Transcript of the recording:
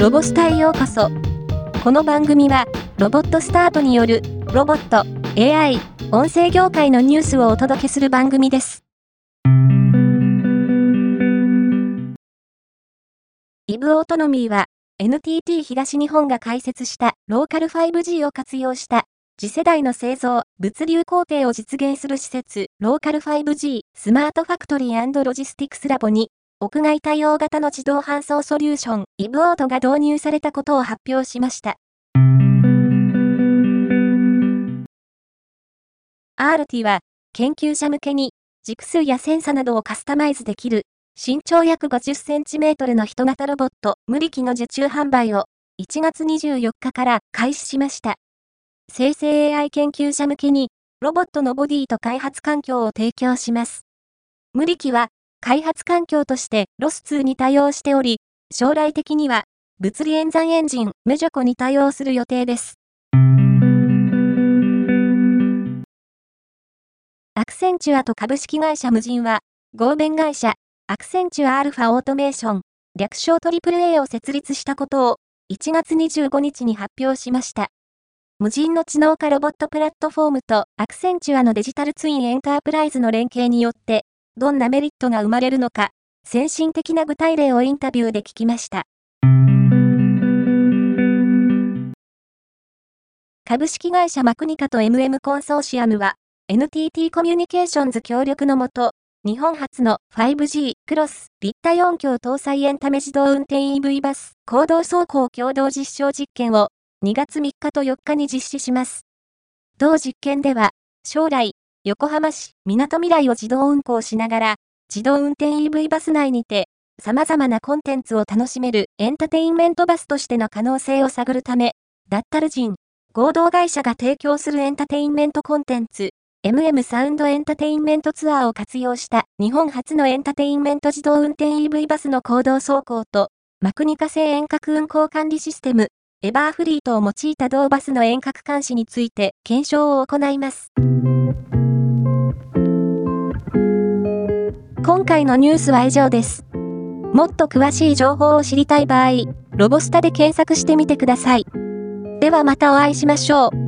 ロボスタへようこそ。この番組は、ロボットスタートによる、ロボット、AI、音声業界のニュースをお届けする番組です。イブオートノミーは、NTT 東日本が開設したローカル 5G を活用した次世代の製造、物流工程を実現する施設、ローカル 5G スマートファクトリーロジスティクスラボに屋外対応型の自動搬送ソリューション、イブオートが導入されたことを発表しました。RT は、研究者向けに、軸数やセンサなどをカスタマイズできる、身長約50センチメートルの人型ロボット、無力の受注販売を、1月24日から開始しました。生成 AI 研究者向けに、ロボットのボディと開発環境を提供します。無力は、開発環境としてロス2に対応しており、将来的には物理演算エンジンメジョコに対応する予定です。アクセンチュアと株式会社無人は、合弁会社、アクセンチュアアルファオートメーション、略称 AAA を設立したことを、1月25日に発表しました。無人の知能化ロボットプラットフォームとアクセンチュアのデジタルツインエンタープライズの連携によって、どんなメリットが生まれるのか、先進的な具体例をインタビューで聞きました。株式会社マクニカと MM コンソーシアムは、NTT コミュニケーションズ協力のもと、日本初の 5G クロス立体音響搭載エンタメ自動運転 EV バス行動走行共同実証実験を2月3日と4日に実施します。同実験では、将来、横浜市、港未来を自動運行しながら、自動運転 EV バス内にて、様々なコンテンツを楽しめるエンターテインメントバスとしての可能性を探るため、ダッタル人、合同会社が提供するエンターテインメントコンテンツ、MM サウンドエンターテインメントツアーを活用した日本初のエンターテインメント自動運転 EV バスの行動走行と、マクニカ製遠隔運行管理システム、エバーフリートを用いた同バスの遠隔監視について検証を行います。今回のニュースは以上です。もっと詳しい情報を知りたい場合、ロボスタで検索してみてください。ではまたお会いしましょう。